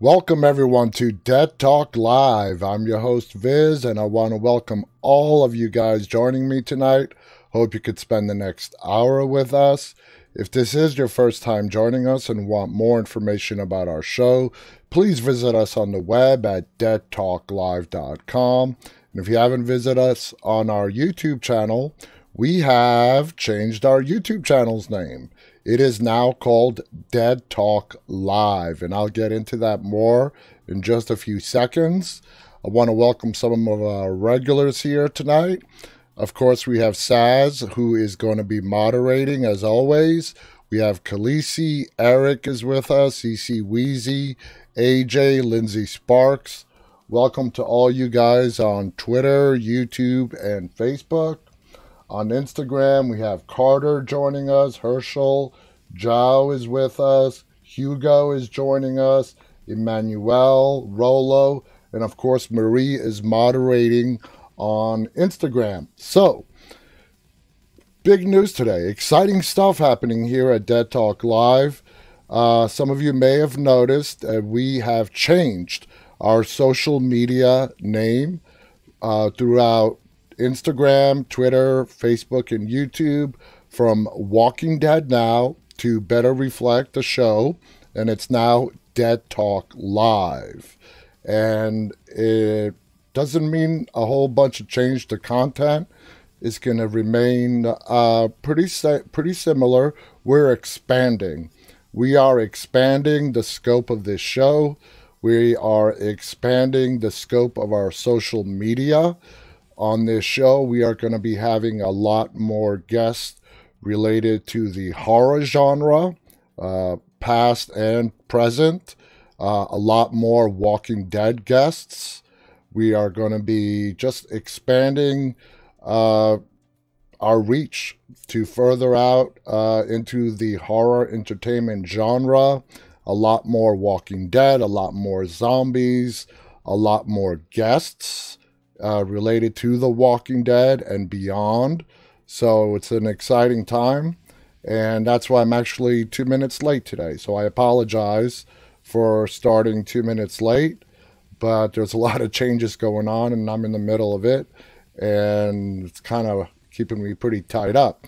Welcome, everyone, to Dead Talk Live. I'm your host, Viz, and I want to welcome all of you guys joining me tonight. Hope you could spend the next hour with us. If this is your first time joining us and want more information about our show, please visit us on the web at deadtalklive.com. And if you haven't visited us on our YouTube channel, we have changed our YouTube channel's name. It is now called Dead Talk Live, and I'll get into that more in just a few seconds. I want to welcome some of our regulars here tonight. Of course, we have Saz, who is going to be moderating as always. We have Khaleesi, Eric is with us, CC Wheezy, AJ, Lindsay Sparks. Welcome to all you guys on Twitter, YouTube, and Facebook. On Instagram, we have Carter joining us, Herschel, Joe is with us, Hugo is joining us, Emmanuel, Rolo, and of course, Marie is moderating on Instagram. So, big news today. Exciting stuff happening here at Dead Talk Live. Uh, some of you may have noticed that we have changed our social media name uh, throughout Instagram, Twitter, Facebook, and YouTube from Walking Dead Now to better reflect the show. And it's now Dead Talk Live. And it doesn't mean a whole bunch of change to content. It's going to remain uh, pretty, pretty similar. We're expanding. We are expanding the scope of this show. We are expanding the scope of our social media on this show. We are going to be having a lot more guests related to the horror genre, uh, past and present. Uh, a lot more Walking Dead guests. We are going to be just expanding uh, our reach to further out uh, into the horror entertainment genre. A lot more Walking Dead, a lot more zombies, a lot more guests uh, related to The Walking Dead and beyond. So it's an exciting time. And that's why I'm actually two minutes late today. So I apologize for starting two minutes late. But there's a lot of changes going on, and I'm in the middle of it. And it's kind of keeping me pretty tied up.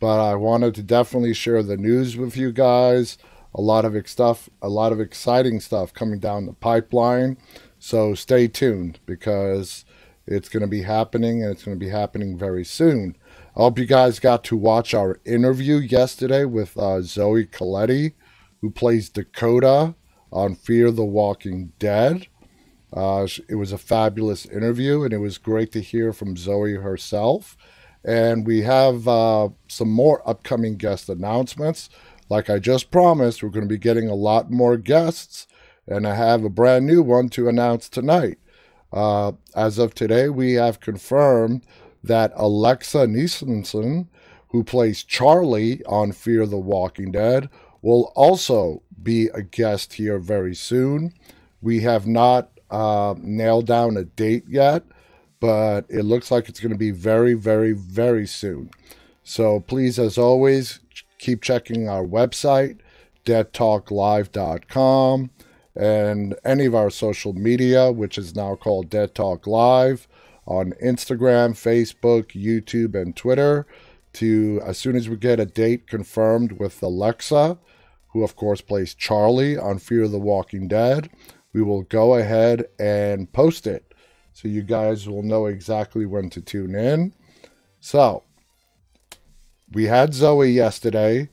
But I wanted to definitely share the news with you guys. A lot of stuff, a lot of exciting stuff coming down the pipeline. So stay tuned because it's going to be happening and it's going to be happening very soon. I hope you guys got to watch our interview yesterday with uh, Zoe Colletti, who plays Dakota on Fear the Walking Dead. Uh, it was a fabulous interview, and it was great to hear from Zoe herself. And we have uh, some more upcoming guest announcements. Like I just promised, we're going to be getting a lot more guests, and I have a brand new one to announce tonight. Uh, as of today, we have confirmed that Alexa Nisenson, who plays Charlie on Fear the Walking Dead, will also be a guest here very soon. We have not uh, nailed down a date yet, but it looks like it's going to be very, very, very soon. So please, as always, keep checking our website, deadtalklive.com and any of our social media, which is now called Dead Talk Live on Instagram, Facebook, YouTube, and Twitter. To as soon as we get a date confirmed with Alexa, who of course plays Charlie on Fear of the Walking Dead, we will go ahead and post it so you guys will know exactly when to tune in. So, we had Zoe yesterday.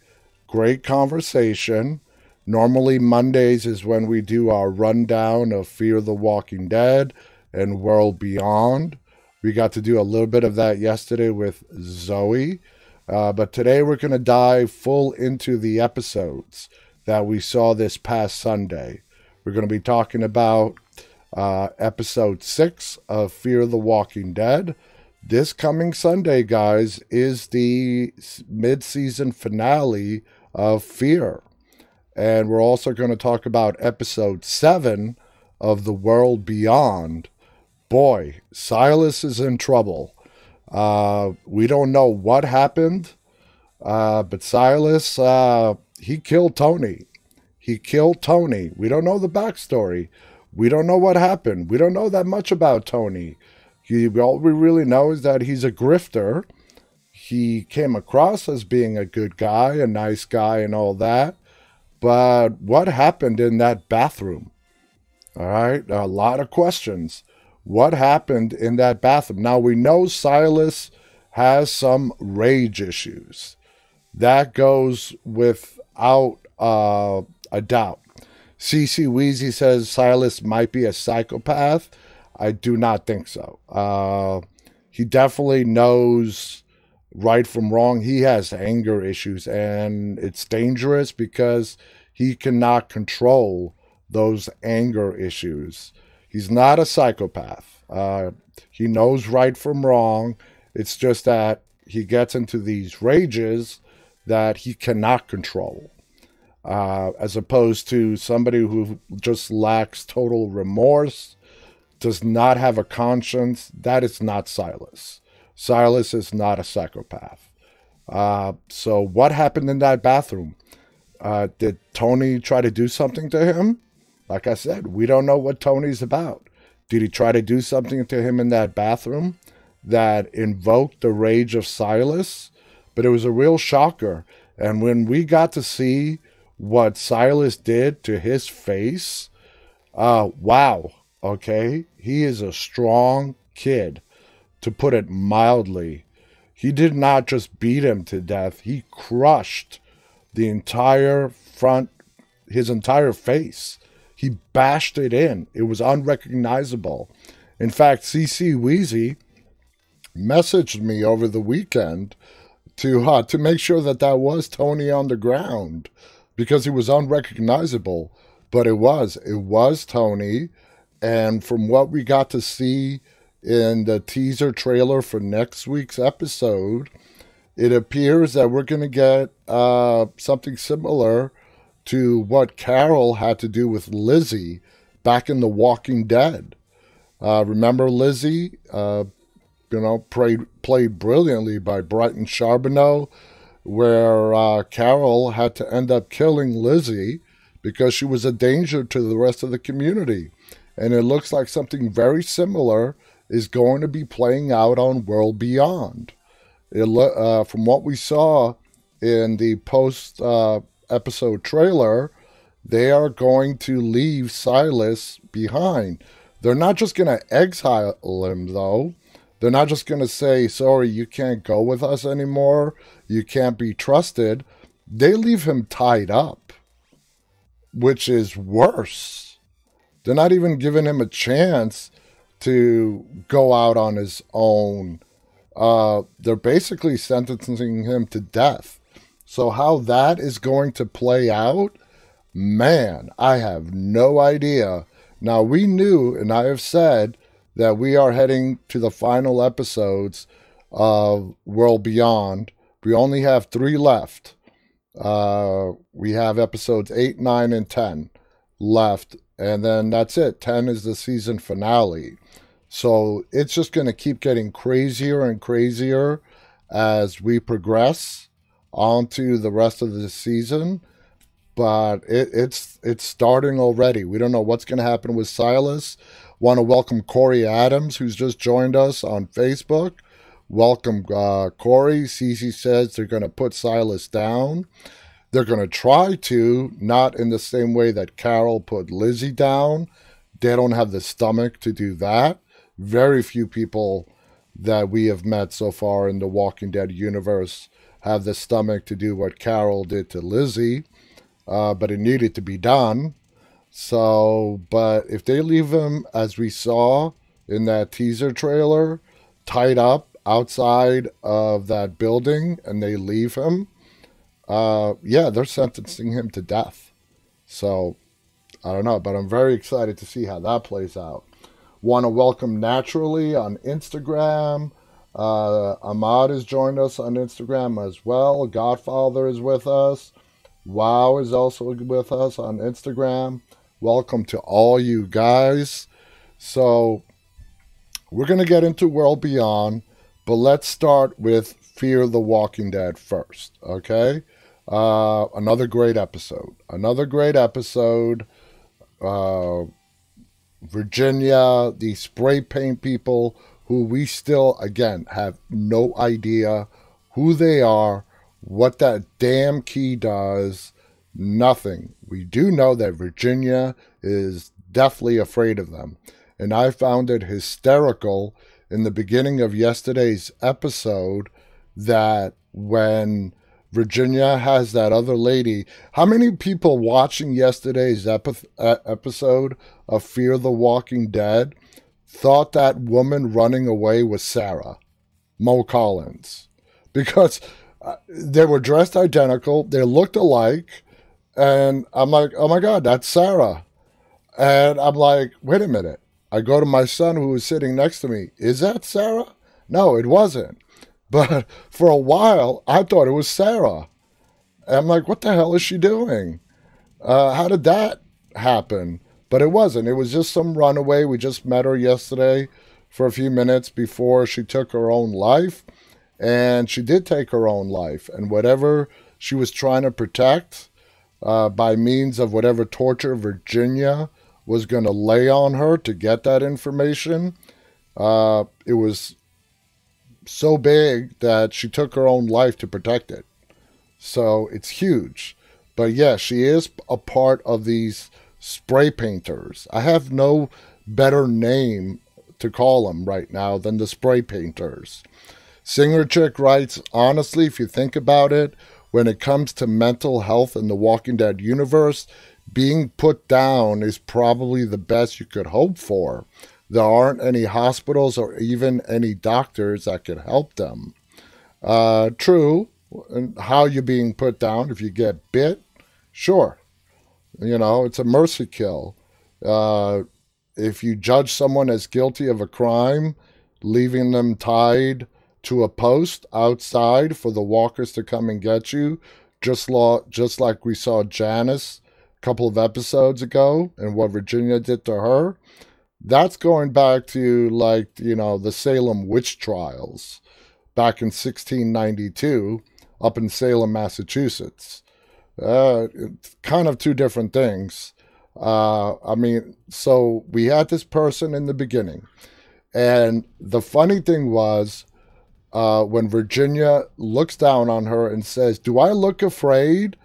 Great conversation. Normally, Mondays is when we do our rundown of Fear the Walking Dead and World Beyond. We got to do a little bit of that yesterday with Zoe. Uh, but today we're going to dive full into the episodes that we saw this past Sunday. We're going to be talking about uh, episode six of Fear the Walking Dead. This coming Sunday, guys, is the mid season finale of Fear. And we're also going to talk about episode seven of The World Beyond. Boy, Silas is in trouble. Uh, we don't know what happened, uh, but Silas, uh, he killed Tony. He killed Tony. We don't know the backstory. We don't know what happened. We don't know that much about Tony. He, all we really know is that he's a grifter. He came across as being a good guy, a nice guy, and all that. But what happened in that bathroom? All right, a lot of questions. What happened in that bathroom? Now we know Silas has some rage issues. That goes without uh, a doubt. CC Weezy says Silas might be a psychopath. I do not think so. Uh, he definitely knows right from wrong. He has anger issues, and it's dangerous because he cannot control those anger issues. He's not a psychopath. Uh, he knows right from wrong. It's just that he gets into these rages that he cannot control. Uh, as opposed to somebody who just lacks total remorse, does not have a conscience. That is not Silas. Silas is not a psychopath. Uh, so, what happened in that bathroom? Uh, did Tony try to do something to him? Like I said, we don't know what Tony's about. Did he try to do something to him in that bathroom that invoked the rage of Silas? But it was a real shocker. And when we got to see what Silas did to his face, uh, wow, okay? He is a strong kid, to put it mildly. He did not just beat him to death, he crushed the entire front, his entire face. He bashed it in. It was unrecognizable. In fact, CC Weezy messaged me over the weekend to uh, to make sure that that was Tony on the ground because he was unrecognizable. But it was it was Tony, and from what we got to see in the teaser trailer for next week's episode, it appears that we're going to get uh, something similar to what Carol had to do with Lizzie back in The Walking Dead. Uh, remember Lizzie? Uh, you know, played, played brilliantly by Brighton Sharbino, where uh, Carol had to end up killing Lizzie because she was a danger to the rest of the community. And it looks like something very similar is going to be playing out on World Beyond. It, uh, from what we saw in the post uh, episode trailer, they are going to leave Silas behind. They're not just going to exile him, though. They're not just going to say, sorry, you can't go with us anymore. You can't be trusted. They leave him tied up, which is worse. They're not even giving him a chance to go out on his own. Uh, they're basically sentencing him to death. So, how that is going to play out, man, I have no idea. Now, we knew, and I have said, that we are heading to the final episodes of World Beyond. We only have three left. Uh, we have episodes 8, 9, and 10 left. And then that's it. 10 is the season finale. So it's just going to keep getting crazier and crazier as we progress onto the rest of the season. But it, it's it's starting already. We don't know what's going to happen with Silas. Want to welcome Corey Adams, who's just joined us on Facebook. Welcome, uh, Corey. Cece says they're going to put Silas down. They're going to try to, not in the same way that Carol put Lizzie down. They don't have the stomach to do that. Very few people that we have met so far in the Walking Dead universe have the stomach to do what Carol did to Lizzie, uh, but it needed to be done. So, but if they leave him, as we saw in that teaser trailer, tied up outside of that building and they leave him, uh, yeah, they're sentencing him to death. So, I don't know, but I'm very excited to see how that plays out. Want to welcome Naturally on Instagram. Uh, Ahmad has joined us on Instagram as well. Godfather is with us. Wow is also with us on Instagram. Welcome to all you guys. So, we're going to get into World Beyond, but let's start with Fear the Walking Dead first, okay? Uh, another great episode. Another great episode. Uh, Virginia, the spray paint people who we still, again, have no idea who they are, what that damn key does, nothing. We do know that Virginia is deathly afraid of them. And I found it hysterical in the beginning of yesterday's episode that when Virginia has that other lady, how many people watching yesterday's epi- episode of Fear the Walking Dead thought that woman running away was Sarah, Mo Collins? Because uh, they were dressed identical, they looked alike, and I'm like, oh my God, that's Sarah. And I'm like, wait a minute. I go to my son who was sitting next to me. Is that Sarah? No, it wasn't. But for a while, I thought it was Sarah. And I'm like, what the hell is she doing? Uh, how did that happen? But it wasn't. It was just some runaway. We just met her yesterday for a few minutes before she took her own life. And she did take her own life. And whatever she was trying to protect uh, by means of whatever torture Virginia was going to lay on her to get that information, uh, it was so big that she took her own life to protect it. So it's huge. But yeah, she is a part of these spray painters. I have no better name to call them right now than the spray painters. Singer Chick writes, honestly, if you think about it, when it comes to mental health in the Walking Dead universe, being put down is probably the best you could hope for. There aren't any hospitals or even any doctors that could help them. Uh, true, how you're being put down if you get bit, sure. You know, it's a mercy kill. Uh, if you judge someone as guilty of a crime, leaving them tied to a post outside for the walkers to come and get you, just law, just like we saw Janice a couple of episodes ago and what Virginia did to her. That's going back to like, you know, the Salem witch trials back in 1692 up in Salem, Massachusetts. Uh, kind of two different things. Uh, I mean, so we had this person in the beginning. And the funny thing was, uh, when Virginia looks down on her and says, Do I look afraid?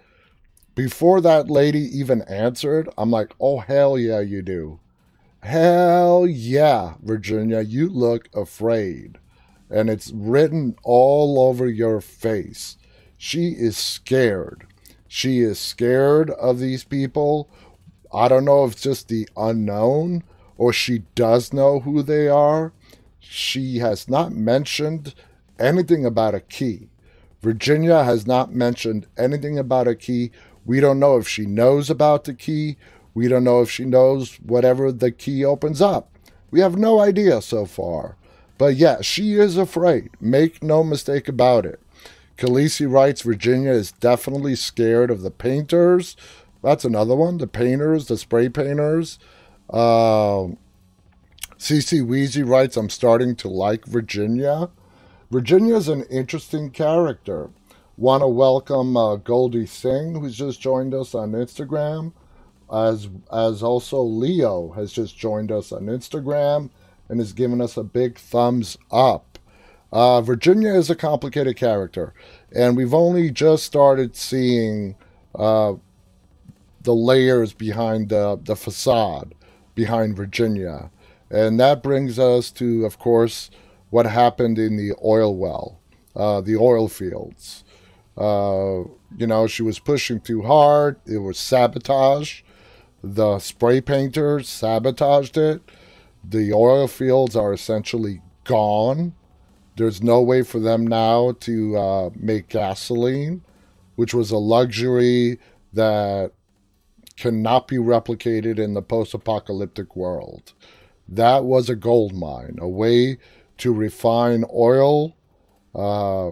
Before that lady even answered, I'm like, Oh, hell yeah, you do. Hell yeah, Virginia, you look afraid. And it's written all over your face. She is scared. She is scared of these people. I don't know if it's just the unknown or she does know who they are. She has not mentioned anything about a key. Virginia has not mentioned anything about a key. We don't know if she knows about the key. We don't know if she knows whatever the key opens up. We have no idea so far. But yeah, she is afraid. Make no mistake about it. Khaleesi writes Virginia is definitely scared of the painters. That's another one. The painters, the spray painters. Uh, CC Wheezy writes, I'm starting to like Virginia. Virginia is an interesting character. Want to welcome uh, Goldie Singh, who's just joined us on Instagram as as also Leo has just joined us on Instagram and has given us a big thumbs up. Uh, Virginia is a complicated character, and we've only just started seeing uh, the layers behind the, the facade behind Virginia. And that brings us to, of course, what happened in the oil well, uh, the oil fields. Uh, you know, she was pushing too hard. It was sabotage. The spray painters sabotaged it. The oil fields are essentially gone. There's no way for them now to uh, make gasoline, which was a luxury that cannot be replicated in the post apocalyptic world. That was a gold mine, a way to refine oil. Uh,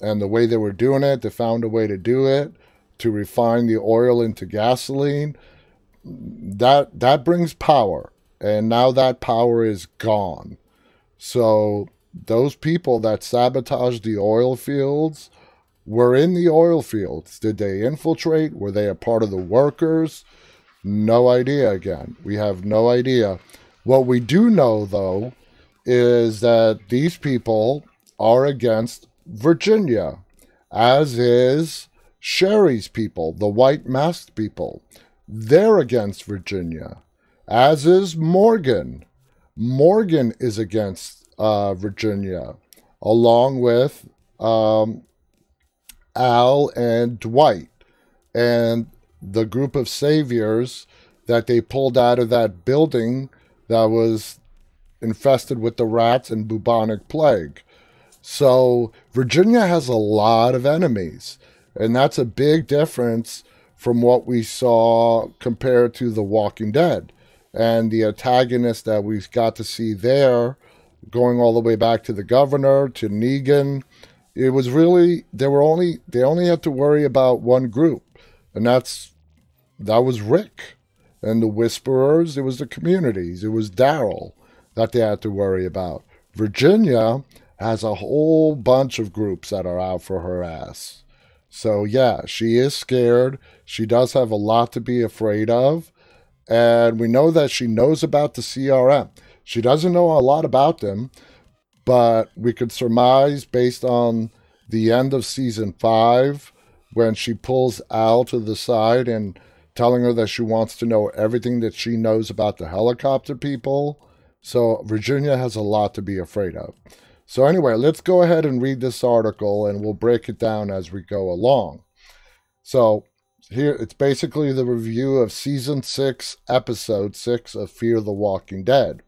and the way they were doing it, they found a way to do it to refine the oil into gasoline that that brings power and now that power is gone so those people that sabotaged the oil fields were in the oil fields. Did they infiltrate? Were they a part of the workers? No idea again. We have no idea. What we do know, though, is that these people are against Virginia, as is Sherry's people, the white masked people. They're against Virginia, as is Morgan. Morgan is against uh, Virginia, along with um, Al and Dwight and the group of saviors that they pulled out of that building that was infested with the rats and bubonic plague. So Virginia has a lot of enemies, and that's a big difference from what we saw compared to The Walking Dead. And the antagonist that we've got to see there, going all the way back to the governor, to Negan, it was really they were only they only had to worry about one group, and that's that was Rick. And the Whisperers, it was the communities, it was Daryl that they had to worry about. Virginia has a whole bunch of groups that are out for her ass. So, yeah, she is scared. She does have a lot to be afraid of. And we know that she knows about the CRM. She doesn't know a lot about them, but we could surmise based on the end of season five when she pulls Al to the side and telling her that she wants to know everything that she knows about the helicopter people. So Virginia has a lot to be afraid of. So, anyway, let's go ahead and read this article and we'll break it down as we go along. So, here it's basically the review of season six, episode six of Fear the Walking Dead.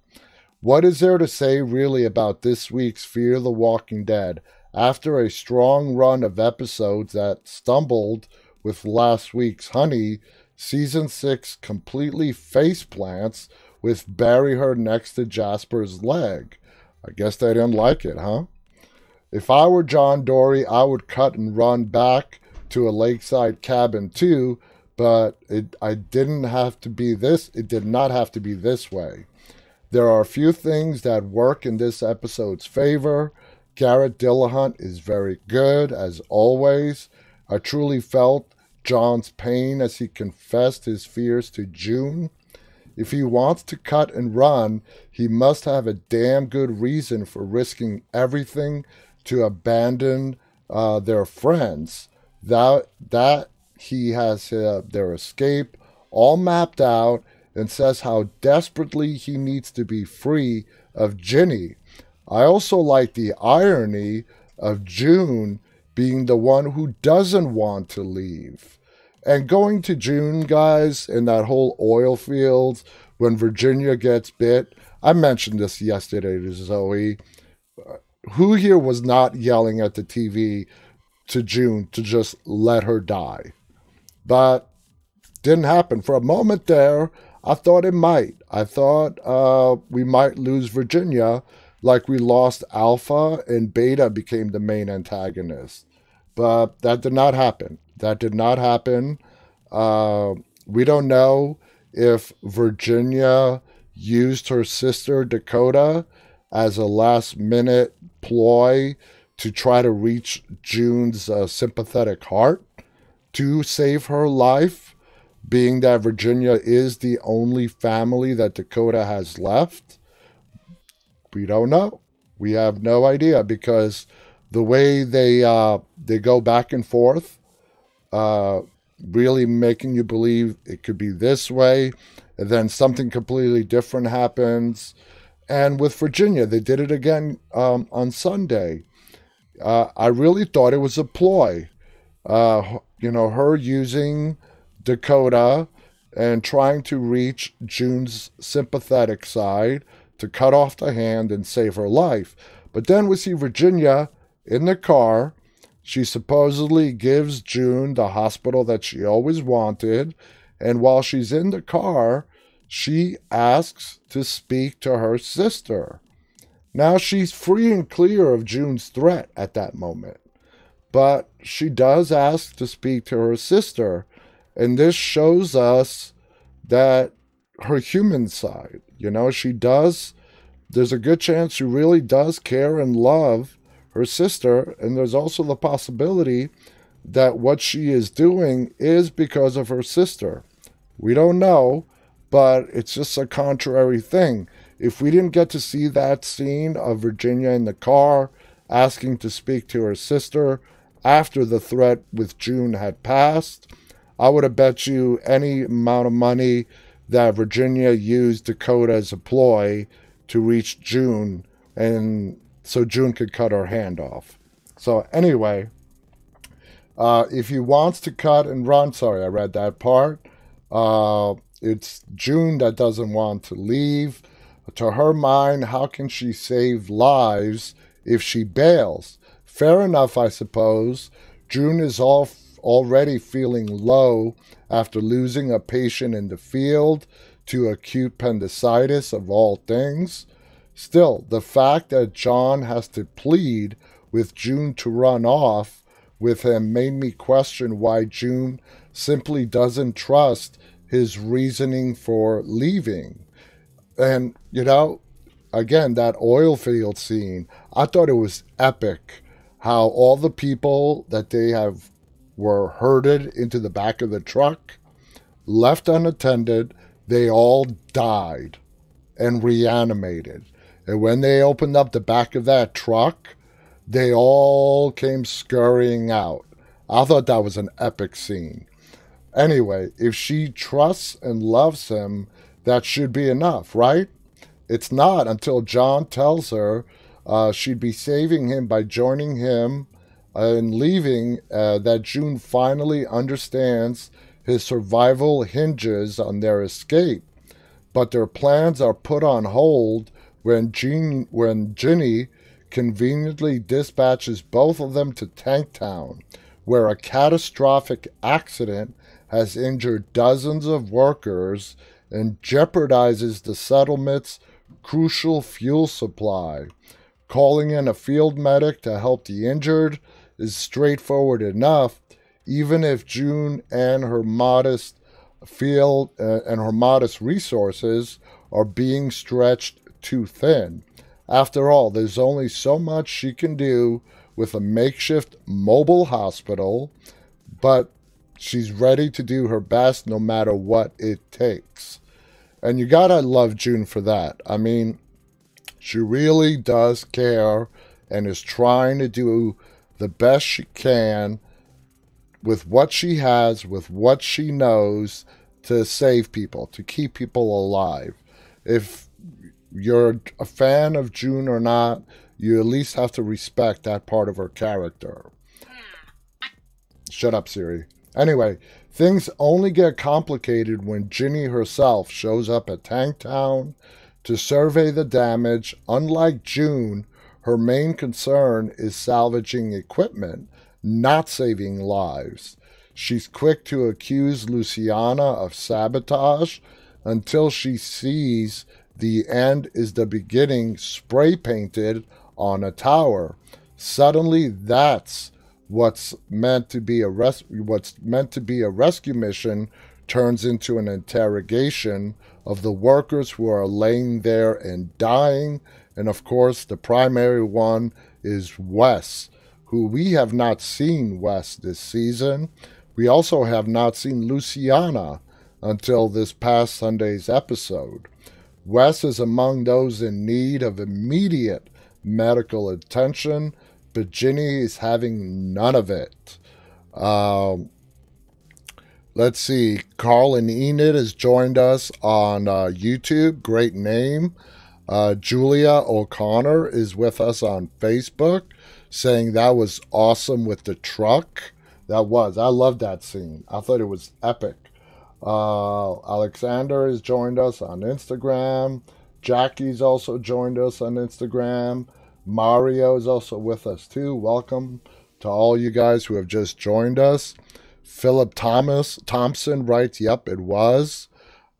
What is there to say really about this week's Fear the Walking Dead after a strong run of episodes that stumbled with last week's Honey? Season six completely face plants with Bury her next to Jasper's leg. I guess they didn't like it, huh? If I were John Dorie I would cut and run back to a lakeside cabin too, but it I didn't have to be this it did not have to be this way. There are a few things that work in this episode's favor. Garrett Dillahunt is very good as always. I truly felt John's pain as he confessed his fears to June. If he wants to cut and run, he must have a damn good reason for risking everything to abandon uh, their friends. That that he has uh, their escape all mapped out and says how desperately he needs to be free of Ginny. I also like the irony of June being the one who doesn't want to leave. And going to June, guys, in that whole oil fields when Virginia gets bit. I mentioned this yesterday to Zoe. Who here was not yelling at the TV to June to just let her die? But didn't happen. For a moment there, I thought it might. I thought uh, we might lose Virginia like we lost Alpha and Beta became the main antagonist. But that did not happen. That did not happen. Uh, we don't know if Virginia used her sister Dakota as a last minute ploy to try to reach June's uh, sympathetic heart to save her life, being that Virginia is the only family that Dakota has left. We don't know. We have no idea because the way they uh, they go back and forth, uh, really making you believe it could be this way, and then something completely different happens. And with Virginia, they did it again um, on Sunday. Uh, I really thought it was a ploy. Uh, you know, her using Dakota and trying to reach June's sympathetic side to cut off the hand and save her life. But then we see Virginia in the car she supposedly gives June the hospital that she always wanted, and while she's in the car, she asks to speak to her sister. Now she's free and clear of June's threat at that moment, but she does ask to speak to her sister, and this shows us that her human side, you know, she does, there's a good chance she really does care and love her sister, and there's also the possibility that what she is doing is because of her sister. We don't know, but it's just a contrary thing. If we didn't get to see that scene of Virginia in the car asking to speak to her sister after the threat with June had passed, I would have bet you any amount of money that Virginia used Dakota as a ploy to reach June and so June could cut her hand off. So, anyway, uh, if he wants to cut and run, sorry, I read that part. Uh, it's June that doesn't want to leave. To her mind, how can she save lives if she bails? Fair enough, I suppose. June is all, already feeling low after losing a patient in the field to acute appendicitis, of all things. Still, the fact that John has to plead with June to run off with him made me question why June simply doesn't trust his reasoning for leaving. And, you know, again, that oil field scene, I thought it was epic how all the people that they have were herded into the back of the truck, left unattended, they all died and reanimated. And when they opened up the back of that truck, they all came scurrying out. I thought that was an epic scene. Anyway, if she trusts and loves him, that should be enough, right? It's not until John tells her uh, she'd be saving him by joining him and leaving uh, that June finally understands his survival hinges on their escape. But their plans are put on hold when, Jean, when Ginny conveniently dispatches both of them to Tanktown, where a catastrophic accident has injured dozens of workers and jeopardizes the settlement's crucial fuel supply. Calling in a field medic to help the injured is straightforward enough, even if June and her modest field uh, and her modest resources are being stretched too thin. After all, there's only so much she can do with a makeshift mobile hospital, but she's ready to do her best no matter what it takes. And you gotta love June for that. I mean, she really does care and is trying to do the best she can with what she has, with what she knows to save people, to keep people alive. If you're a fan of June or not, you at least have to respect that part of her character. Shut up, Siri. Anyway, things only get complicated when Ginny herself shows up at Tanktown to survey the damage. Unlike June, her main concern is salvaging equipment, not saving lives. She's quick to accuse Luciana of sabotage until she sees the end is the beginning spray painted on a tower. Suddenly, that's what's meant to be a res- what's meant to be a rescue mission turns into an interrogation of the workers who are laying there and dying. And of course, the primary one is Wes, who we have not seen Wes this season. We also have not seen Luciana until this past Sunday's episode. Wes is among those in need of immediate medical attention, but Ginny is having none of it. Um, let's see. Carl and Enid has joined us on uh, YouTube. Great name. Uh, Julia O'Connor is with us on Facebook saying that was awesome with the truck. That was. I love that scene. I thought it was epic. Uh, Alexander has joined us on Instagram. Jackie's also joined us on Instagram. Mario is also with us too. Welcome to all you guys who have just joined us. Philip Thomas Thompson writes, "Yep, it was."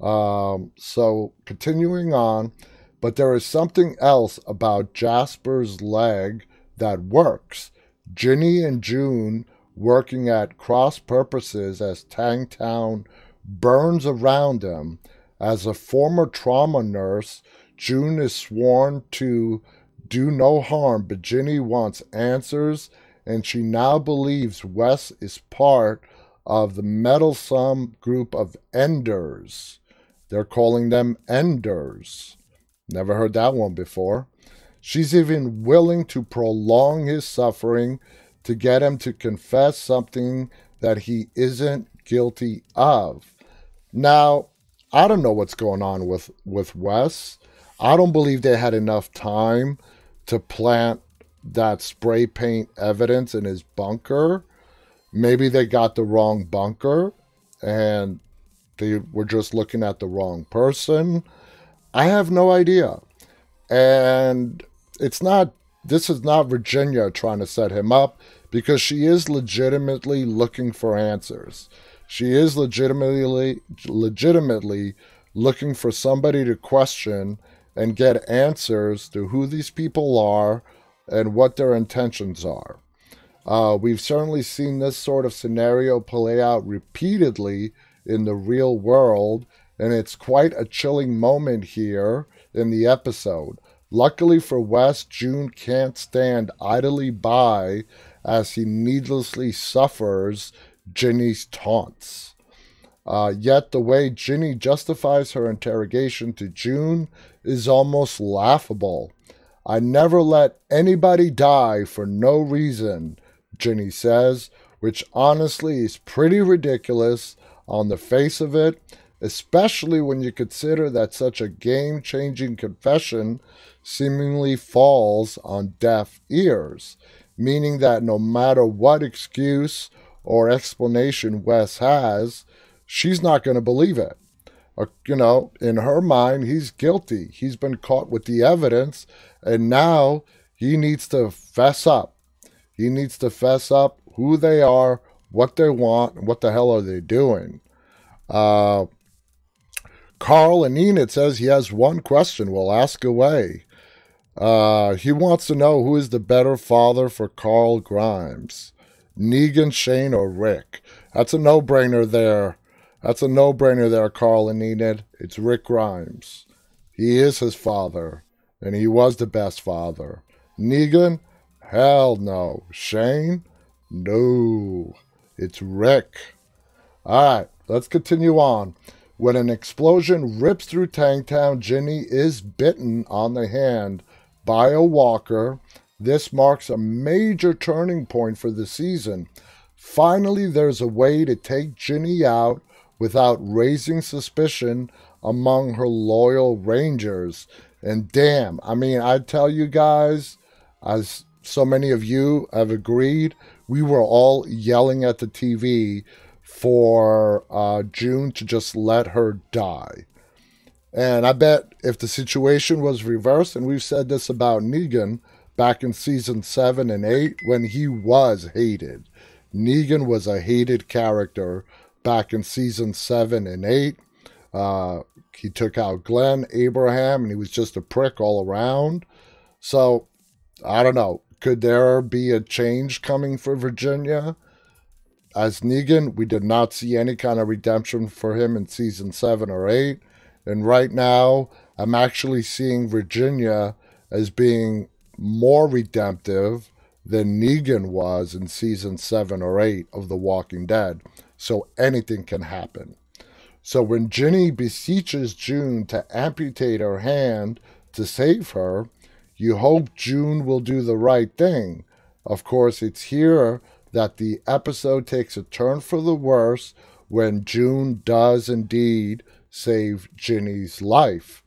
Um, so continuing on, but there is something else about Jasper's leg that works. Ginny and June working at cross purposes as Tanktown burns around him. As a former trauma nurse, June is sworn to do no harm, but Ginny wants answers, and she now believes Wes is part of the meddlesome group of Enders. They're calling them Enders. Never heard that one before. She's even willing to prolong his suffering to get him to confess something that he isn't guilty of. Now, I don't know what's going on with, with Wes. I don't believe they had enough time to plant that spray paint evidence in his bunker. Maybe they got the wrong bunker and they were just looking at the wrong person. I have no idea. And it's not, this is not Virginia trying to set him up because she is legitimately looking for answers. She is legitimately, legitimately looking for somebody to question and get answers to who these people are and what their intentions are. Uh, we've certainly seen this sort of scenario play out repeatedly in the real world, and it's quite a chilling moment here in the episode. Luckily for Wes, June can't stand idly by as he needlessly suffers Ginny's taunts. Uh, yet the way Ginny justifies her interrogation to June is almost laughable. I never let anybody die for no reason, Ginny says, which honestly is pretty ridiculous on the face of it, especially when you consider that such a game changing confession seemingly falls on deaf ears, meaning that no matter what excuse or explanation Wes has, she's not going to believe it. Uh, you know, in her mind, he's guilty. He's been caught with the evidence, and now he needs to fess up. He needs to fess up who they are, what they want, what the hell are they doing. Uh, Carl and Enid says he has one question. We'll ask away. Uh, he wants to know who is the better father for Carl Grimes, Negan, Shane, or Rick. That's a no-brainer there. That's a no-brainer there, Carl and Enid. It's Rick Grimes. He is his father, and he was the best father. Negan? Hell no. Shane? No. It's Rick. All right, let's continue on. When an explosion rips through Tanktown, Ginny is bitten on the hand by a walker. This marks a major turning point for the season. Finally, there's a way to take Ginny out without raising suspicion among her loyal Rangers. And damn, I mean, I tell you guys, as so many of you have agreed, we were all yelling at the TV for uh, June to just let her die. And I bet if the situation was reversed, and we've said this about Negan back in season seven and eight when he was hated, Negan was a hated character back in season seven and eight. Uh, he took out Glenn, Abraham, and he was just a prick all around. So, I don't know. Could there be a change coming for Virginia? As Negan, we did not see any kind of redemption for him in season seven or eight. And right now, I'm actually seeing Virginia as being more redemptive than Negan was in season seven or eight of The Walking Dead so anything can happen. So when Ginny beseeches June to amputate her hand to save her, you hope June will do the right thing. Of course, it's here that the episode takes a turn for the worse when June does indeed save Ginny's life.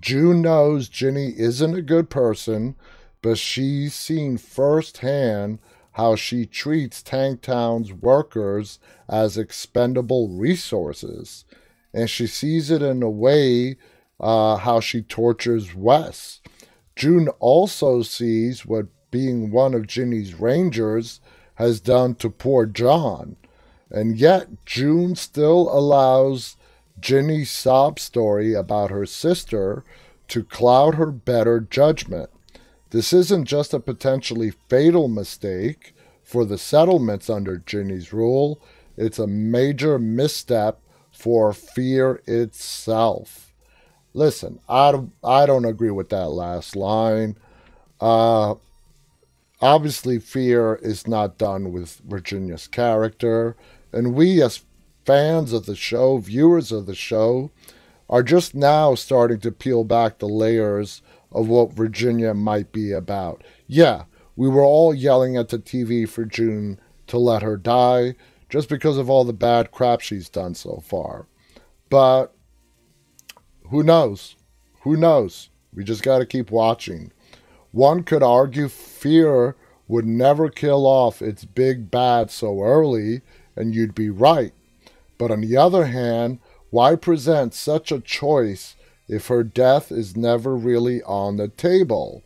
June knows Ginny isn't a good person, but she's seen firsthand how she treats Tanktown's workers as expendable resources. And she sees it in a way uh, how she tortures Wes. June also sees what being one of Ginny's rangers has done to poor John. And yet, June still allows Ginny's sob story about her sister to cloud her better judgment. This isn't just a potentially fatal mistake for the settlements under Ginny's rule, it's a major misstep for fear itself. Listen, I don't, I don't agree with that last line. Uh, obviously, fear is not done with Virginia's character, and we, as fans of the show, viewers of the show, are just now starting to peel back the layers of what Virginia might be about. Yeah, we were all yelling at the TV for June to let her die just because of all the bad crap she's done so far. But who knows? Who knows? We just got to keep watching. One could argue fear would never kill off its big bad so early, and you'd be right. But on the other hand, why present such a choice if her death is never really on the table?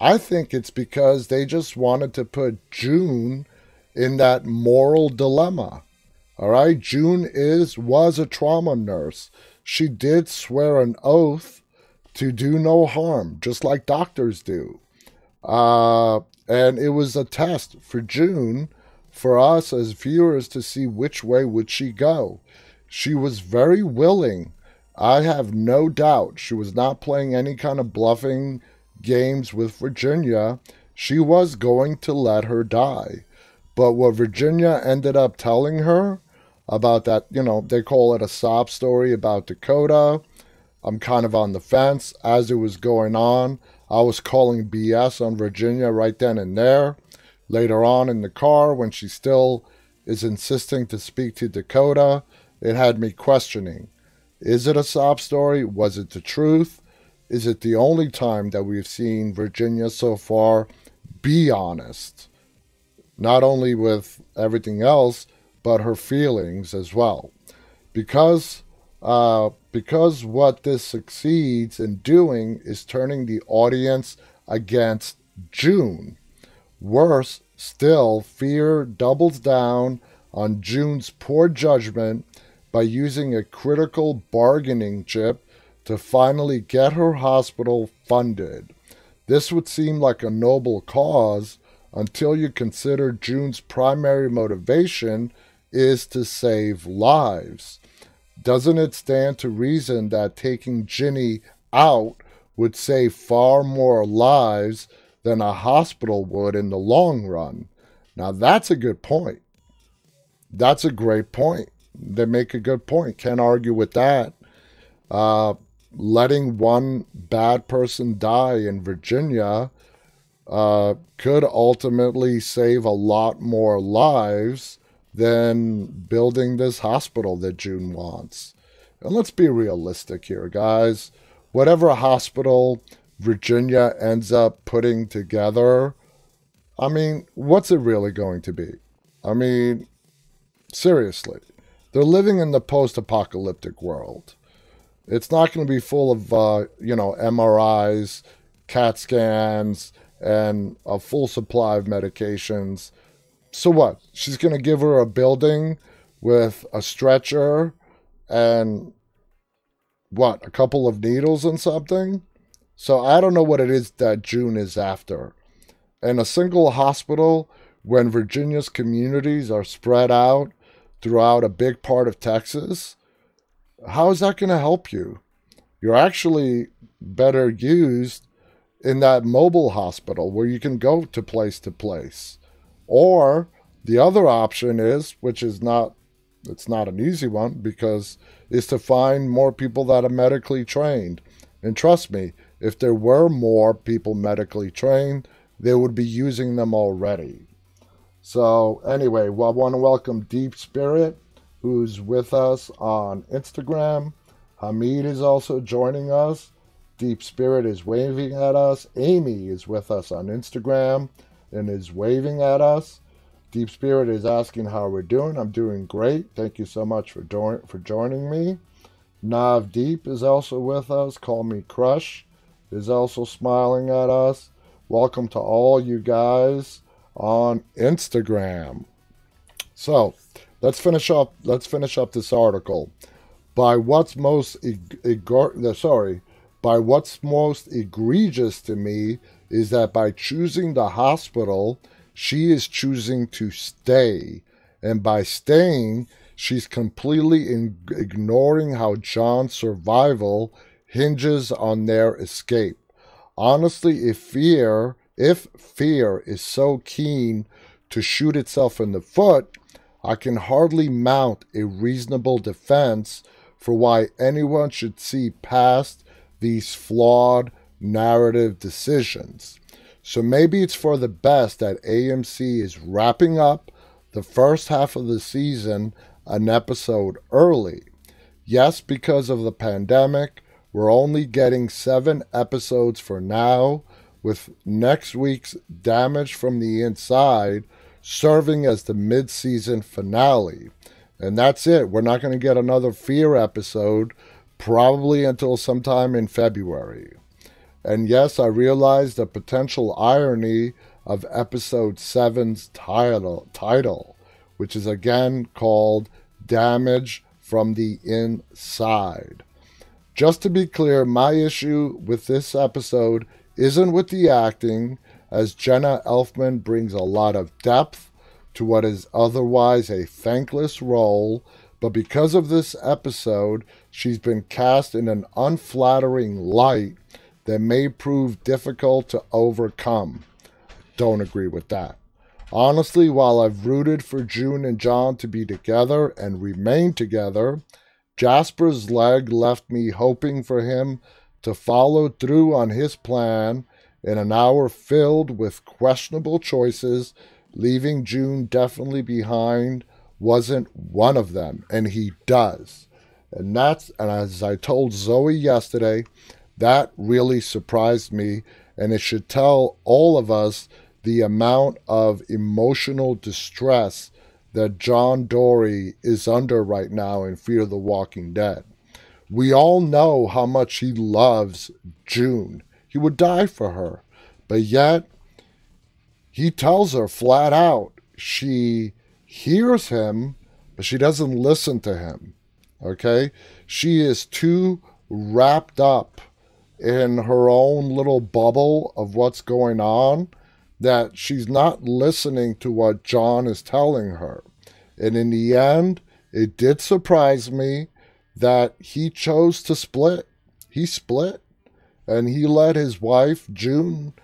I think it's because they just wanted to put June in that moral dilemma. All right, June is was a trauma nurse. She did swear an oath to do no harm, just like doctors do. Uh, and it was a test for June for us as viewers to see which way would she go. She was very willing. I have no doubt she was not playing any kind of bluffing games with Virginia. She was going to let her die. But what Virginia ended up telling her about that, you know, they call it a sob story about Dakota. I'm kind of on the fence as it was going on. I was calling BS on Virginia right then and there. Later on in the car, when she still is insisting to speak to Dakota, it had me questioning is it a sob story? Was it the truth? Is it the only time that we've seen Virginia so far be honest? Not only with everything else, but her feelings as well. Because uh, because what this succeeds in doing is turning the audience against June. Worse still, fear doubles down on June's poor judgment by using a critical bargaining chip to finally get her hospital funded. This would seem like a noble cause until you consider June's primary motivation is to save lives doesn't it stand to reason that taking Ginny out would save far more lives than a hospital would in the long run? Now, that's a good point. That's a great point. They make a good point. Can't argue with that. Uh, letting one bad person die in Virginia uh, could ultimately save a lot more lives than building this hospital that June wants. And let's be realistic here, guys. Whatever hospital Virginia ends up putting together, I mean, what's it really going to be? I mean, seriously, they're living in the post apocalyptic world. It's not going to be full of, uh, you know, MRIs, CAT scans, and a full supply of medications so what? She's going to give her a building with a stretcher and what? A couple of needles and something? So I don't know what it is that June is after. And a single hospital, when Virginia's communities are spread out throughout a big part of Texas, how is that going to help you? You're actually better used in that mobile hospital where you can go to place to place. Or the other option is, which is not it's not an easy one because is to find more people that are medically trained. And trust me, if there were more people medically trained, they would be using them already. So anyway, well, I want to welcome Deep Spirit, who's with us on Instagram. Hamid is also joining us. Deep Spirit is waving at us. Amy is with us on Instagram and is waving at us. Deep Spirit is asking how we're doing. I'm doing great. Thank you so much for do- for joining me. Nav Deep is also with us. Call me Crush is also smiling at us. Welcome to all you guys on Instagram. So let's finish up. Let's finish up this article. By what's most sorry, by what's most egregious to me is that by choosing the hospital, she is choosing to stay. And by staying, she's completely in- ignoring how John's survival hinges on their escape. Honestly, if fear if fear is so keen to shoot itself in the foot, I can hardly mount a reasonable defense for why anyone should see past these flawed narrative decisions. So maybe it's for the best that AMC is wrapping up the first half of the season an episode early. Yes, because of the pandemic, we're only getting seven episodes for now, with next week's Damage from the Inside serving as the mid season finale. And that's it. We're not going to get another Fear episode probably until sometime in February. And yes, I realize the potential irony of episode 7's title, title, which is again called Damage from the Inside. Just to be clear, my issue with this episode isn't with the acting, as Jenna Elfman brings a lot of depth to what is otherwise a thankless role, but because of this episode, she's been cast in an unflattering light that may prove difficult to overcome. Don't agree with that. Honestly, while I've rooted for June and John to be together and remain together, Jasper's leg left me hoping for him to follow through on his plan in an hour filled with questionable choices, leaving June definitely behind wasn't one of them, and he does. And that's and as I told Zoe yesterday, that really surprised me, and it should tell all of us the amount of emotional distress that John Dorie is under right now in Fear the Walking Dead. We all know how much he loves June. He would die for her. But yet, he tells her flat out she hears him, but she doesn't listen to him. Okay? She is too wrapped up in her own little bubble of what's going on that she's not listening to what John is telling her. And in the end, it did surprise me that he chose to split. He split and he let his wife, June,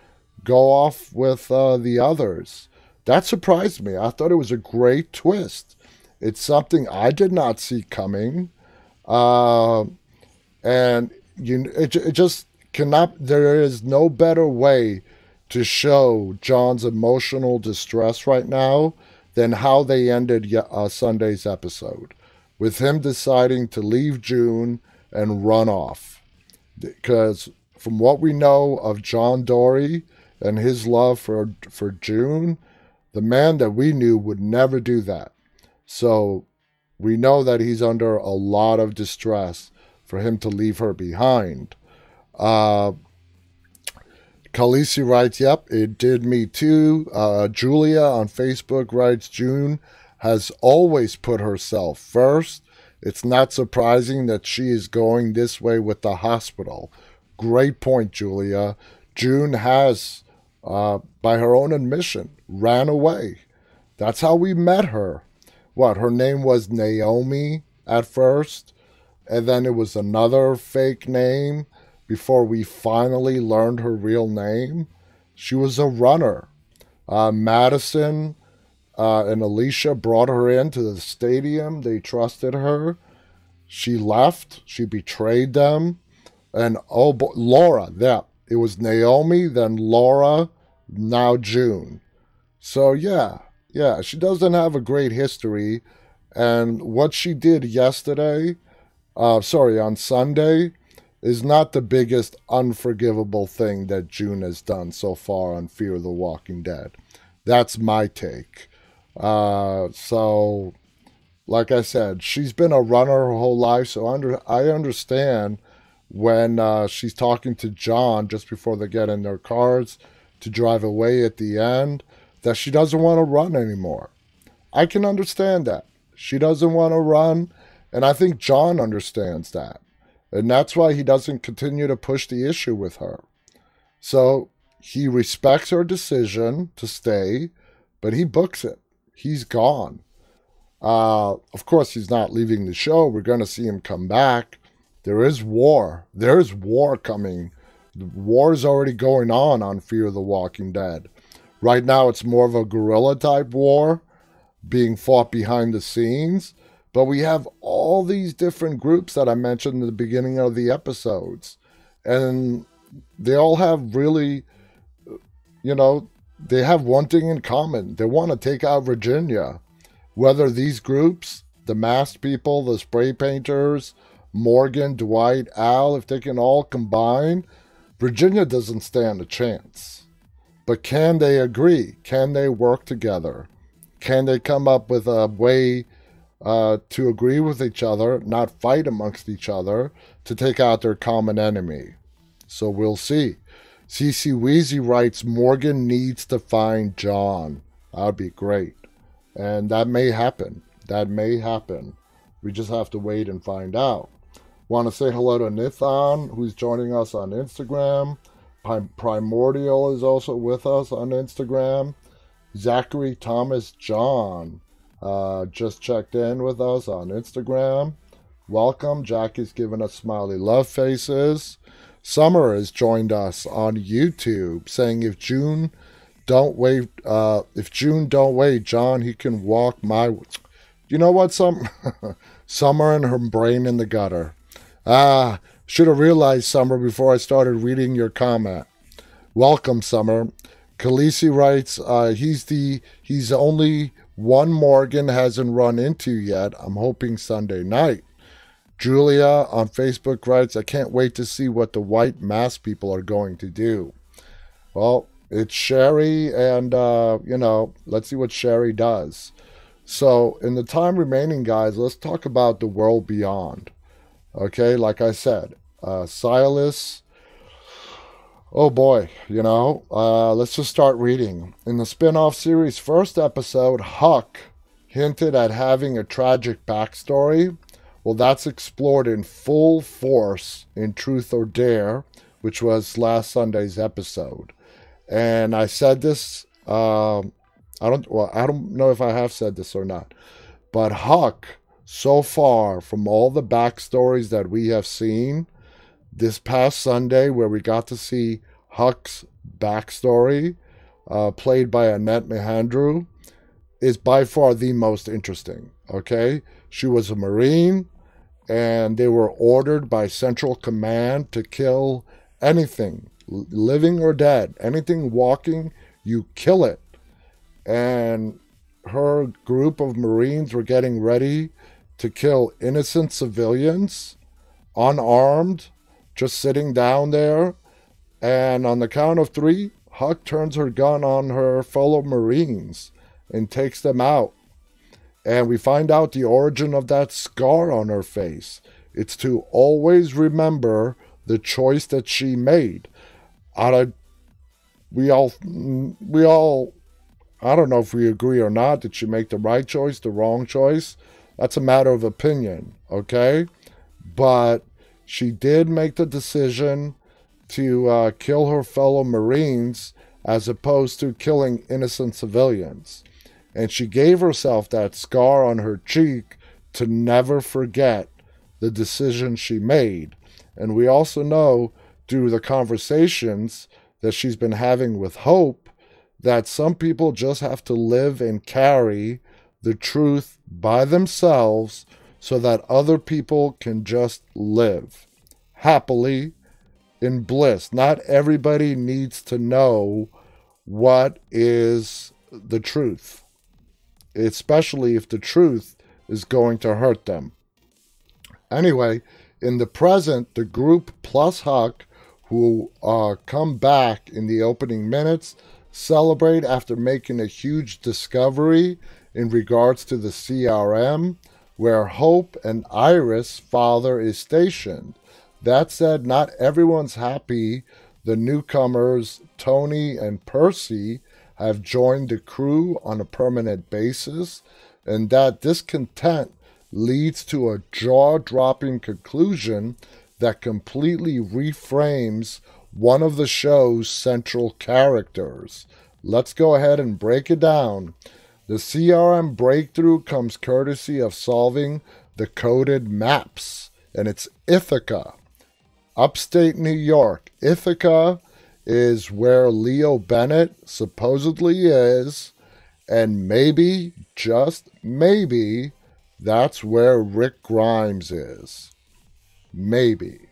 go off with uh, the others. That surprised me. I thought it was a great twist. It's something I did not see coming. Uh, and you, it, it just cannot, there is no better way to show John's emotional distress right now than how they ended uh, Sunday's episode with him deciding to leave June and run off. Because from what we know of John Dorie and his love for for June, the man that we knew would never do that. So we know that he's under a lot of distress for him to leave her behind. Uh, Khaleesi writes, Yep, it did me too. Uh, Julia on Facebook writes, June has always put herself first. It's not surprising that she is going this way with the hospital. Great point, Julia. June has, uh, by her own admission, ran away. That's how we met her. What, her name was Naomi at first, and then it was another fake name before we finally learned her real name? She was a runner. Uh, Madison uh, and Alicia brought her into the stadium. They trusted her. She left. She betrayed them. And oh, boy, Laura, yeah, it was Naomi, then Laura, now June. So, yeah, yeah, she doesn't have a great history. And what she did yesterday, uh, sorry, on Sunday, is not the biggest unforgivable thing that June has done so far on Fear the Walking Dead. That's my take. Uh, so, like I said, she's been a runner her whole life, so under I understand when uh, she's talking to John just before they get in their cars to drive away at the end that she doesn't want to run anymore. I can understand that. She doesn't want to run, and I think John understands that. And that's why he doesn't continue to push the issue with her. So he respects her decision to stay, but he books it he's gone. Uh, of course, he's not leaving the show. We're going to see him come back. There is war. There is war coming The war is already going on on Fear the Walking Dead. Right now, it's more of a guerrilla type war being fought behind the scenes. But we have all these different groups that I mentioned in the beginning of the episodes. And they all have really, you know, they have one thing in common. They want to take out Virginia. Whether these groups, the masked people, the spray painters, Morgan, Dwight, Al, if they can all combine, Virginia doesn't stand a chance. But can they agree? Can they work together? Can they come up with a way uh, to agree with each other, not fight amongst each other, to take out their common enemy? So we'll see. CC Weezy writes Morgan needs to find John. That would be great. And that may happen. That may happen. We just have to wait and find out. Want to say hello to Nithan, who's joining us on Instagram. Primordial is also with us on Instagram. Zachary Thomas John uh, just checked in with us on Instagram. Welcome. Jackie's giving us smiley love faces. Summer has joined us on YouTube saying if June don't wait, uh, if June don't wait, John, he can walk my. You know what? Some Summer and her brain in the gutter. Ah, should have realized Summer before I started reading your comment. Welcome, Summer. Khaleesi writes, uh, he's the he's only one Morgan hasn't run into yet. I'm hoping Sunday night. Julia on Facebook writes, I can't wait to see what the white mask people are going to do. Well, it's Sherry, and, uh, you know, let's see what Sherry does. So, in the time remaining, guys, let's talk about the world beyond. Okay, like I said, uh, Silas. Oh boy, you know, uh, let's just start reading. In the spin off series' first episode, Huck hinted at having a tragic backstory. Well, that's explored in full force in Truth or Dare, which was last Sunday's episode. And I said this, uh, I don't, well, I don't know if I have said this or not, but Huck so far from all the backstories that we have seen this past Sunday, where we got to see Huck's backstory, uh, played by Annet Mahendru, is by far the most interesting. Okay, she was a Marine, and they were ordered by Central Command to kill anything, living or dead, anything walking, you kill it. And her group of Marines were getting ready to kill innocent civilians, unarmed, just sitting down there. And on the count of three, Huck turns her gun on her fellow Marines and takes them out. And we find out the origin of that scar on her face. It's to always remember the choice that she made. Out of we all we all I don't know if we agree or not. Did she make the right choice, the wrong choice? That's a matter of opinion, okay? But she did make the decision to uh, kill her fellow Marines as opposed to killing innocent civilians. And she gave herself that scar on her cheek to never forget the decision she made. And we also know through the conversations that she's been having with Hope that some people just have to live and carry the truth by themselves so that other people can just live happily in bliss. Not everybody needs to know what is the truth, especially if the truth is going to hurt them. Anyway, in the present, the group plus Huck, who uh, come back in the opening minutes, celebrate after making a huge discovery in regards to the CRM, where Hope and Iris' father is stationed. That said, not everyone's happy. The newcomers, Tony and Percy, have joined the crew on a permanent basis, and that discontent leads to a jaw dropping conclusion that completely reframes one of the show's central characters. Let's go ahead and break it down. The CRM breakthrough comes courtesy of solving the coded maps, and it's Ithaca. upstate New York. Ithaca is where Leo Bennett supposedly is, and maybe, just maybe, that's where Rick Grimes is. Maybe.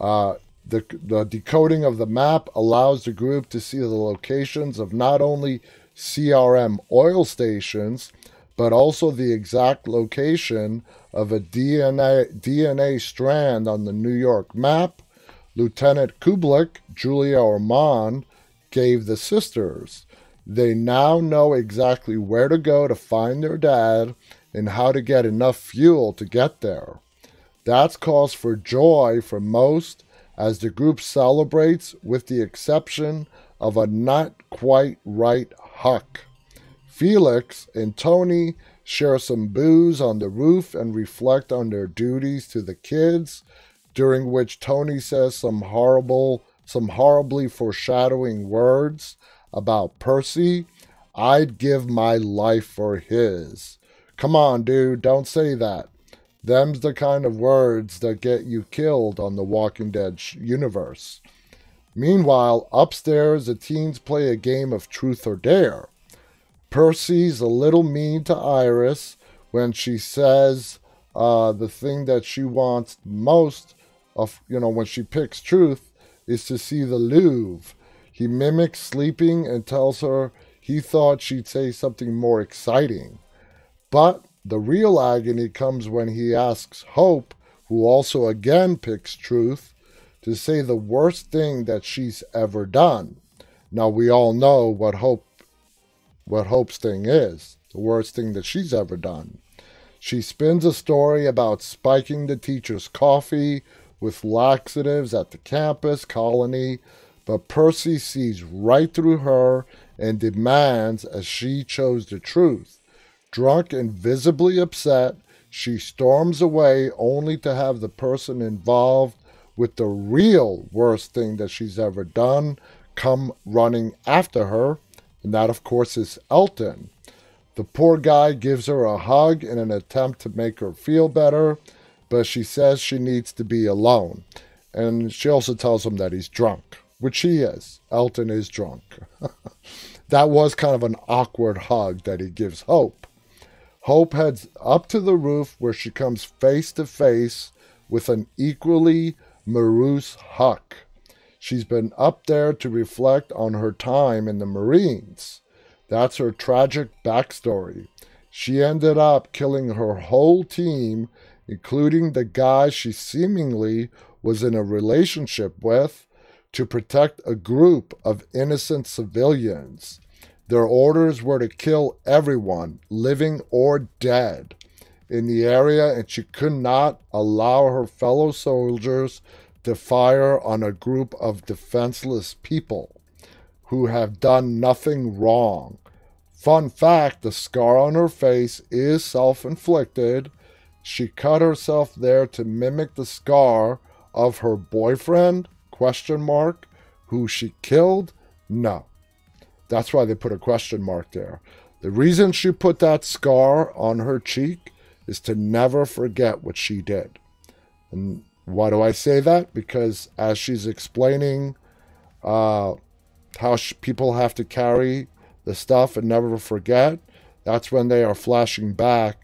Uh, the, the decoding of the map allows the group to see the locations of not only CRM oil stations, but also the exact location of a DNA, DNA strand on the New York map. Lieutenant Kublek, Julia Ormond, gave the sisters. They now know exactly where to go to find their dad and how to get enough fuel to get there. That's cause for joy for most as the group celebrates, with the exception of a not quite right Huck. Felix and Tony share some booze on the roof and reflect on their duties to the kids, during which Tony says some horrible, some horribly foreshadowing words about Percy. I'd give my life for his. Come on, dude, don't say that. Them's the kind of words that get you killed on the Walking Dead universe. Meanwhile, upstairs, the teens play a game of truth or dare. Percy's a little mean to Iris when she says uh, the thing that she wants most of, you know, when she picks truth is to see the Louvre. He mimics sleeping and tells her he thought she'd say something more exciting. But the real agony comes when he asks Hope, who also again picks truth, to say the worst thing that she's ever done. Now we all know what Hope what Hope's thing is, the worst thing that she's ever done. She spins a story about spiking the teacher's coffee with laxatives at the campus colony, but Percy sees right through her and demands as she chose the truth. Drunk and visibly upset, she storms away only to have the person involved with the real worst thing that she's ever done come running after her, and that, of course, is Elton. The poor guy gives her a hug in an attempt to make her feel better, but she says she needs to be alone. And she also tells him that he's drunk, which he is. Elton is drunk. that was kind of an awkward hug that he gives Hope. Hope heads up to the roof where she comes face to face with an equally morose Huck. She's been up there to reflect on her time in the Marines. That's her tragic backstory. She ended up killing her whole team, including the guy she seemingly was in a relationship with, to protect a group of innocent civilians. Their orders were to kill everyone, living or dead, in the area, and she could not allow her fellow soldiers to fire on a group of defenseless people who have done nothing wrong. Fun fact the scar on her face is self inflicted. She cut herself there to mimic the scar of her boyfriend question mark who she killed no that's why they put a question mark there. The reason she put that scar on her cheek is to never forget what she did. And why do I say that? Because as she's explaining uh, how sh- people have to carry the stuff and never forget, that's when they are flashing back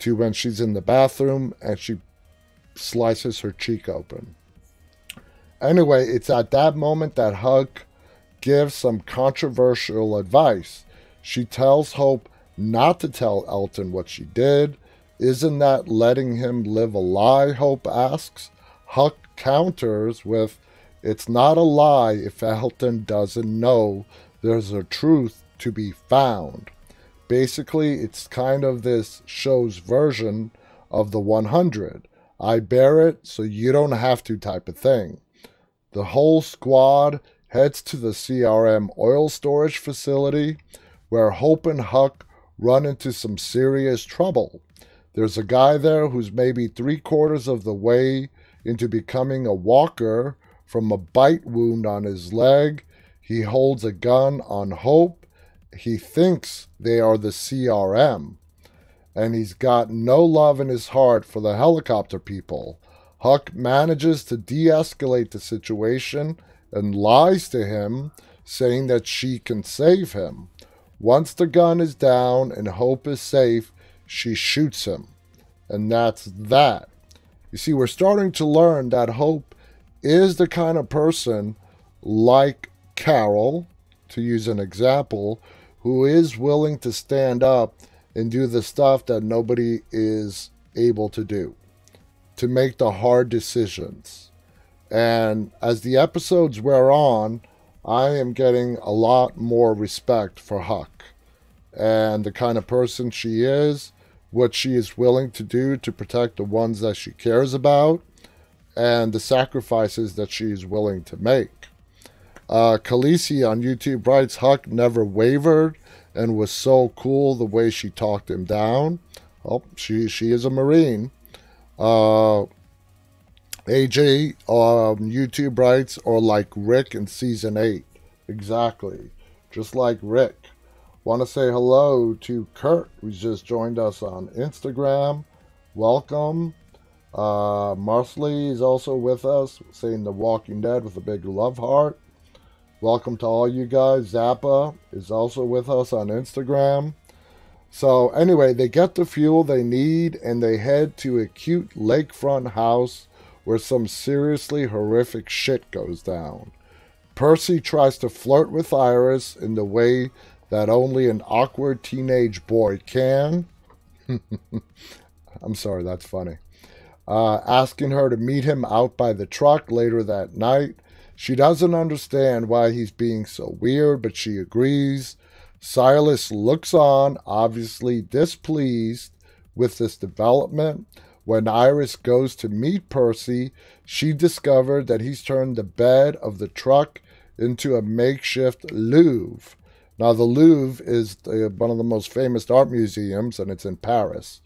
to when she's in the bathroom and she slices her cheek open. Anyway, it's at that moment that Huck gives some controversial advice. She tells Hope not to tell Elton what she did. Isn't that letting him live a lie? Hope asks. Huck counters with, It's not a lie if Elton doesn't know there's a truth to be found. Basically, it's kind of this show's version of the 100. I bear it so you don't have to type of thing. The whole squad heads to the CRM oil storage facility where Hope and Huck run into some serious trouble. There's a guy there who's maybe three quarters of the way into becoming a walker from a bite wound on his leg. He holds a gun on Hope. He thinks they are the CRM. And he's got no love in his heart for the helicopter people. Huck manages to de escalate the situation and lies to him, saying that she can save him. Once the gun is down and Hope is safe, she shoots him. And that's that. You see, we're starting to learn that Hope is the kind of person like Carol, to use an example, who is willing to stand up and do the stuff that nobody is able to do, to make the hard decisions. And as the episodes wear on, I am getting a lot more respect for Huck and the kind of person she is, what she is willing to do to protect the ones that she cares about, and the sacrifices that she is willing to make. Uh, Khaleesi on YouTube writes Huck never wavered and was so cool the way she talked him down. Oh, she she is a Marine. Uh, AJ um, YouTube writes, or like Rick in season eight. Exactly. Just like Rick. Want to say hello to Kurt, who's just joined us on Instagram. Welcome. Uh, Marsley is also with us, saying The Walking Dead with a big love heart. Welcome to all you guys. Zappa is also with us on Instagram. So, anyway, they get the fuel they need and they head to a cute lakefront house where some seriously horrific shit goes down. Percy tries to flirt with Iris in the way that only an awkward teenage boy can. I'm sorry, that's funny. Uh, asking her to meet him out by the truck later that night she doesn't understand why he's being so weird, but she agrees. Silas looks on, obviously displeased with this development. When Iris goes to meet Percy, she discovered that he's turned the bed of the truck into a makeshift Louvre. Now, the Louvre is the, one of the most famous art museums, and it's in Paris.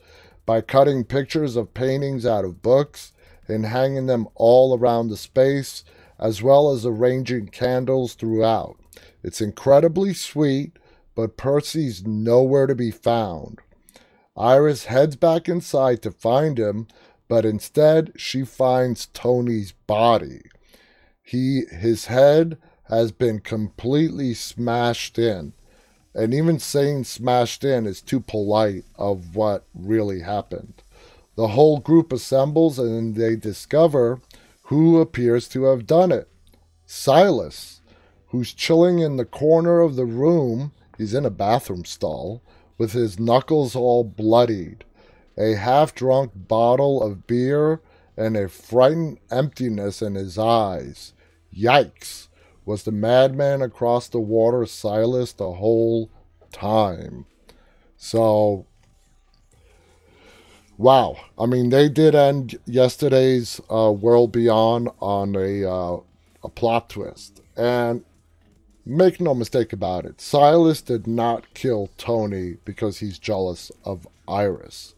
By cutting pictures of paintings out of books and hanging them all around the space, as well as arranging candles throughout. It's incredibly sweet, but Percy's nowhere to be found. Iris heads back inside to find him, but instead she finds Tony's body. He his head has been completely smashed in. And even saying smashed in is too polite of what really happened. The whole group assembles and they discover who appears to have done it. Silas, who's chilling in the corner of the room, he's in a bathroom stall, with his knuckles all bloodied, a half drunk bottle of beer, and a frightened emptiness in his eyes. Yikes! Was the madman across the water Silas the whole time? So Wow. I mean, they did end yesterday's uh, World Beyond on a, uh, a plot twist. And make no mistake about it, Silas did not kill Tony because he's jealous of Iris.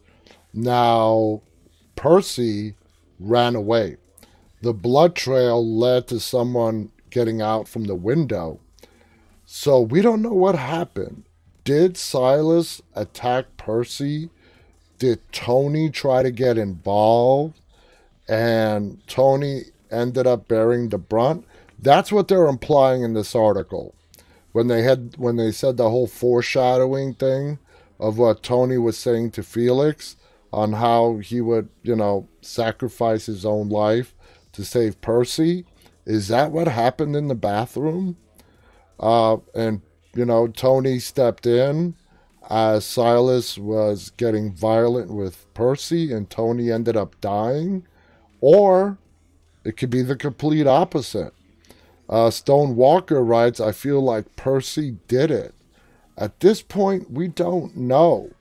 Now, Percy ran away. The blood trail led to someone getting out from the window. So we don't know what happened. Did Silas attack Percy did Tony try to get involved and Tony ended up bearing the brunt? That's what they're implying in this article. When they had when they said the whole foreshadowing thing of what Tony was saying to Felix on how he would, you know, sacrifice his own life to save Percy. Is that what happened in the bathroom? Uh, and you know, Tony stepped in as Silas was getting violent with Percy and Tony ended up dying, or it could be the complete opposite. Uh, Stone Walker writes, I feel like Percy did it. At this point, we don't know.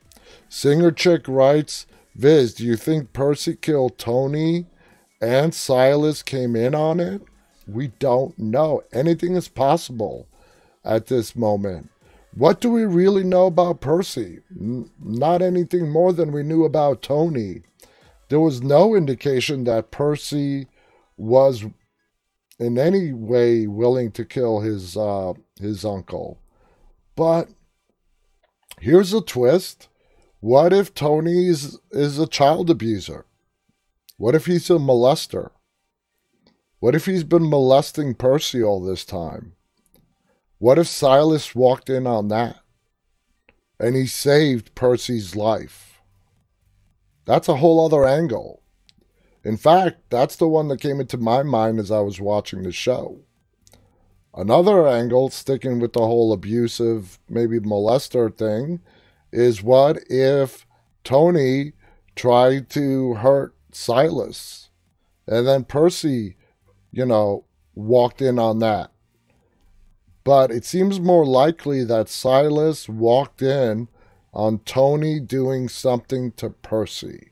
Singer Chick writes, Viz, do you think Percy killed Tony and Silas came in on it? We don't know. Anything is possible at this moment. What do we really know about Percy? N- not anything more than we knew about Tony. There was no indication that Percy was in any way willing to kill his uh, his uncle. But here's a twist. What if Tony is, is a child abuser? What if he's a molester? What if he's been molesting Percy all this time? What if Silas walked in on that and he saved Percy's life? That's a whole other angle. In fact, that's the one that came into my mind as I was watching the show. Another angle, sticking with the whole abusive, maybe molester thing, is what if Tony tried to hurt Silas and then Percy, you know, walked in on that? But it seems more likely that Silas walked in on Tony doing something to Percy.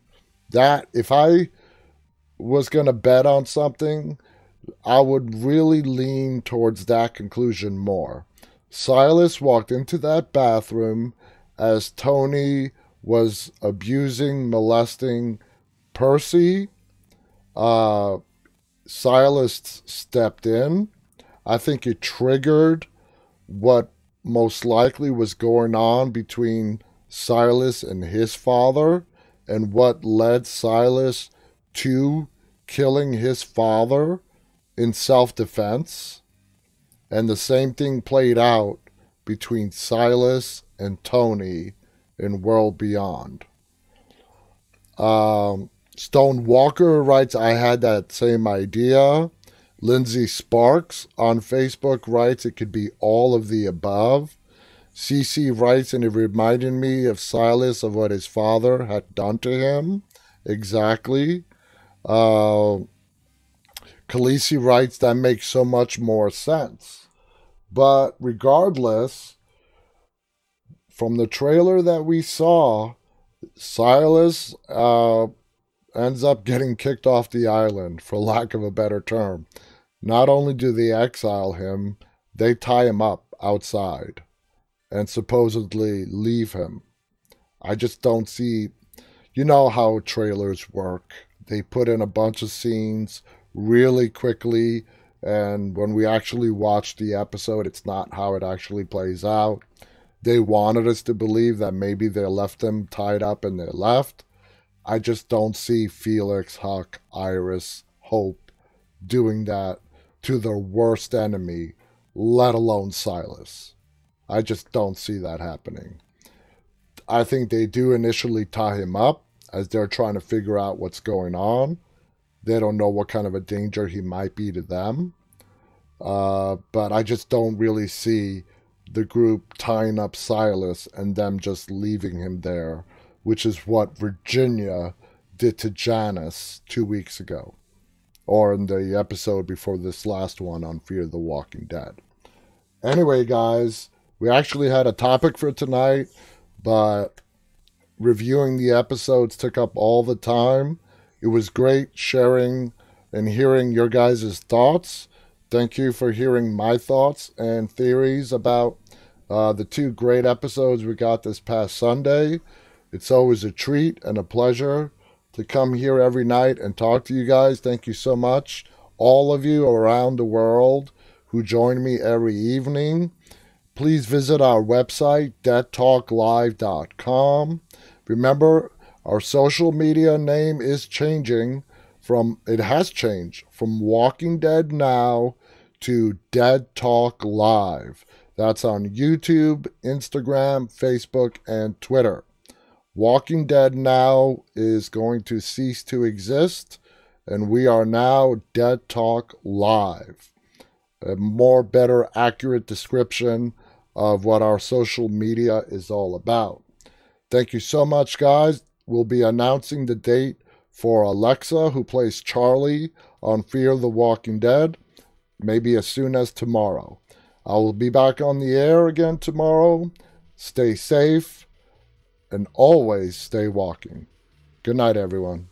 That, if I was going to bet on something, I would really lean towards that conclusion more. Silas walked into that bathroom as Tony was abusing, molesting Percy. Uh, Silas stepped in. I think it triggered what most likely was going on between Silas and his father and what led Silas to killing his father in self defense. And the same thing played out between Silas and Tony in World Beyond. Um, Stone Walker writes, I had that same idea. Lindsay Sparks on Facebook writes, it could be all of the above. CC writes, and it reminded me of Silas of what his father had done to him. Exactly. Uh, Khaleesi writes, that makes so much more sense. But regardless, from the trailer that we saw, Silas uh, ends up getting kicked off the island, for lack of a better term. Not only do they exile him, they tie him up outside and supposedly leave him. I just don't see. You know how trailers work. They put in a bunch of scenes really quickly, and when we actually watch the episode, it's not how it actually plays out. They wanted us to believe that maybe they left them tied up and they left. I just don't see Felix, Huck, Iris, Hope doing that to their worst enemy, let alone Silas. I just don't see that happening. I think they do initially tie him up as they're trying to figure out what's going on. They don't know what kind of a danger he might be to them. Uh, but I just don't really see the group tying up Silas and them just leaving him there, which is what Virginia did to Janice two weeks ago, or in the episode before this last one on Fear the Walking Dead. Anyway, guys, we actually had a topic for tonight, but reviewing the episodes took up all the time. It was great sharing and hearing your guys' thoughts. Thank you for hearing my thoughts and theories about uh, the two great episodes we got this past Sunday. It's always a treat and a pleasure to come here every night and talk to you guys. Thank you so much, all of you around the world who join me every evening please visit our website, deadtalklive.com. Remember, our social media name is changing from, it has changed from Walking Dead Now to Dead Talk Live. That's on YouTube, Instagram, Facebook, and Twitter. Walking Dead Now is going to cease to exist, and we are now Dead Talk Live. A more better, accurate description of what our social media is all about. Thank you so much, guys. We'll be announcing the date for Alexa, who plays Charlie on Fear the Walking Dead, maybe as soon as tomorrow. I will be back on the air again tomorrow. Stay safe and always stay walking. Good night, everyone.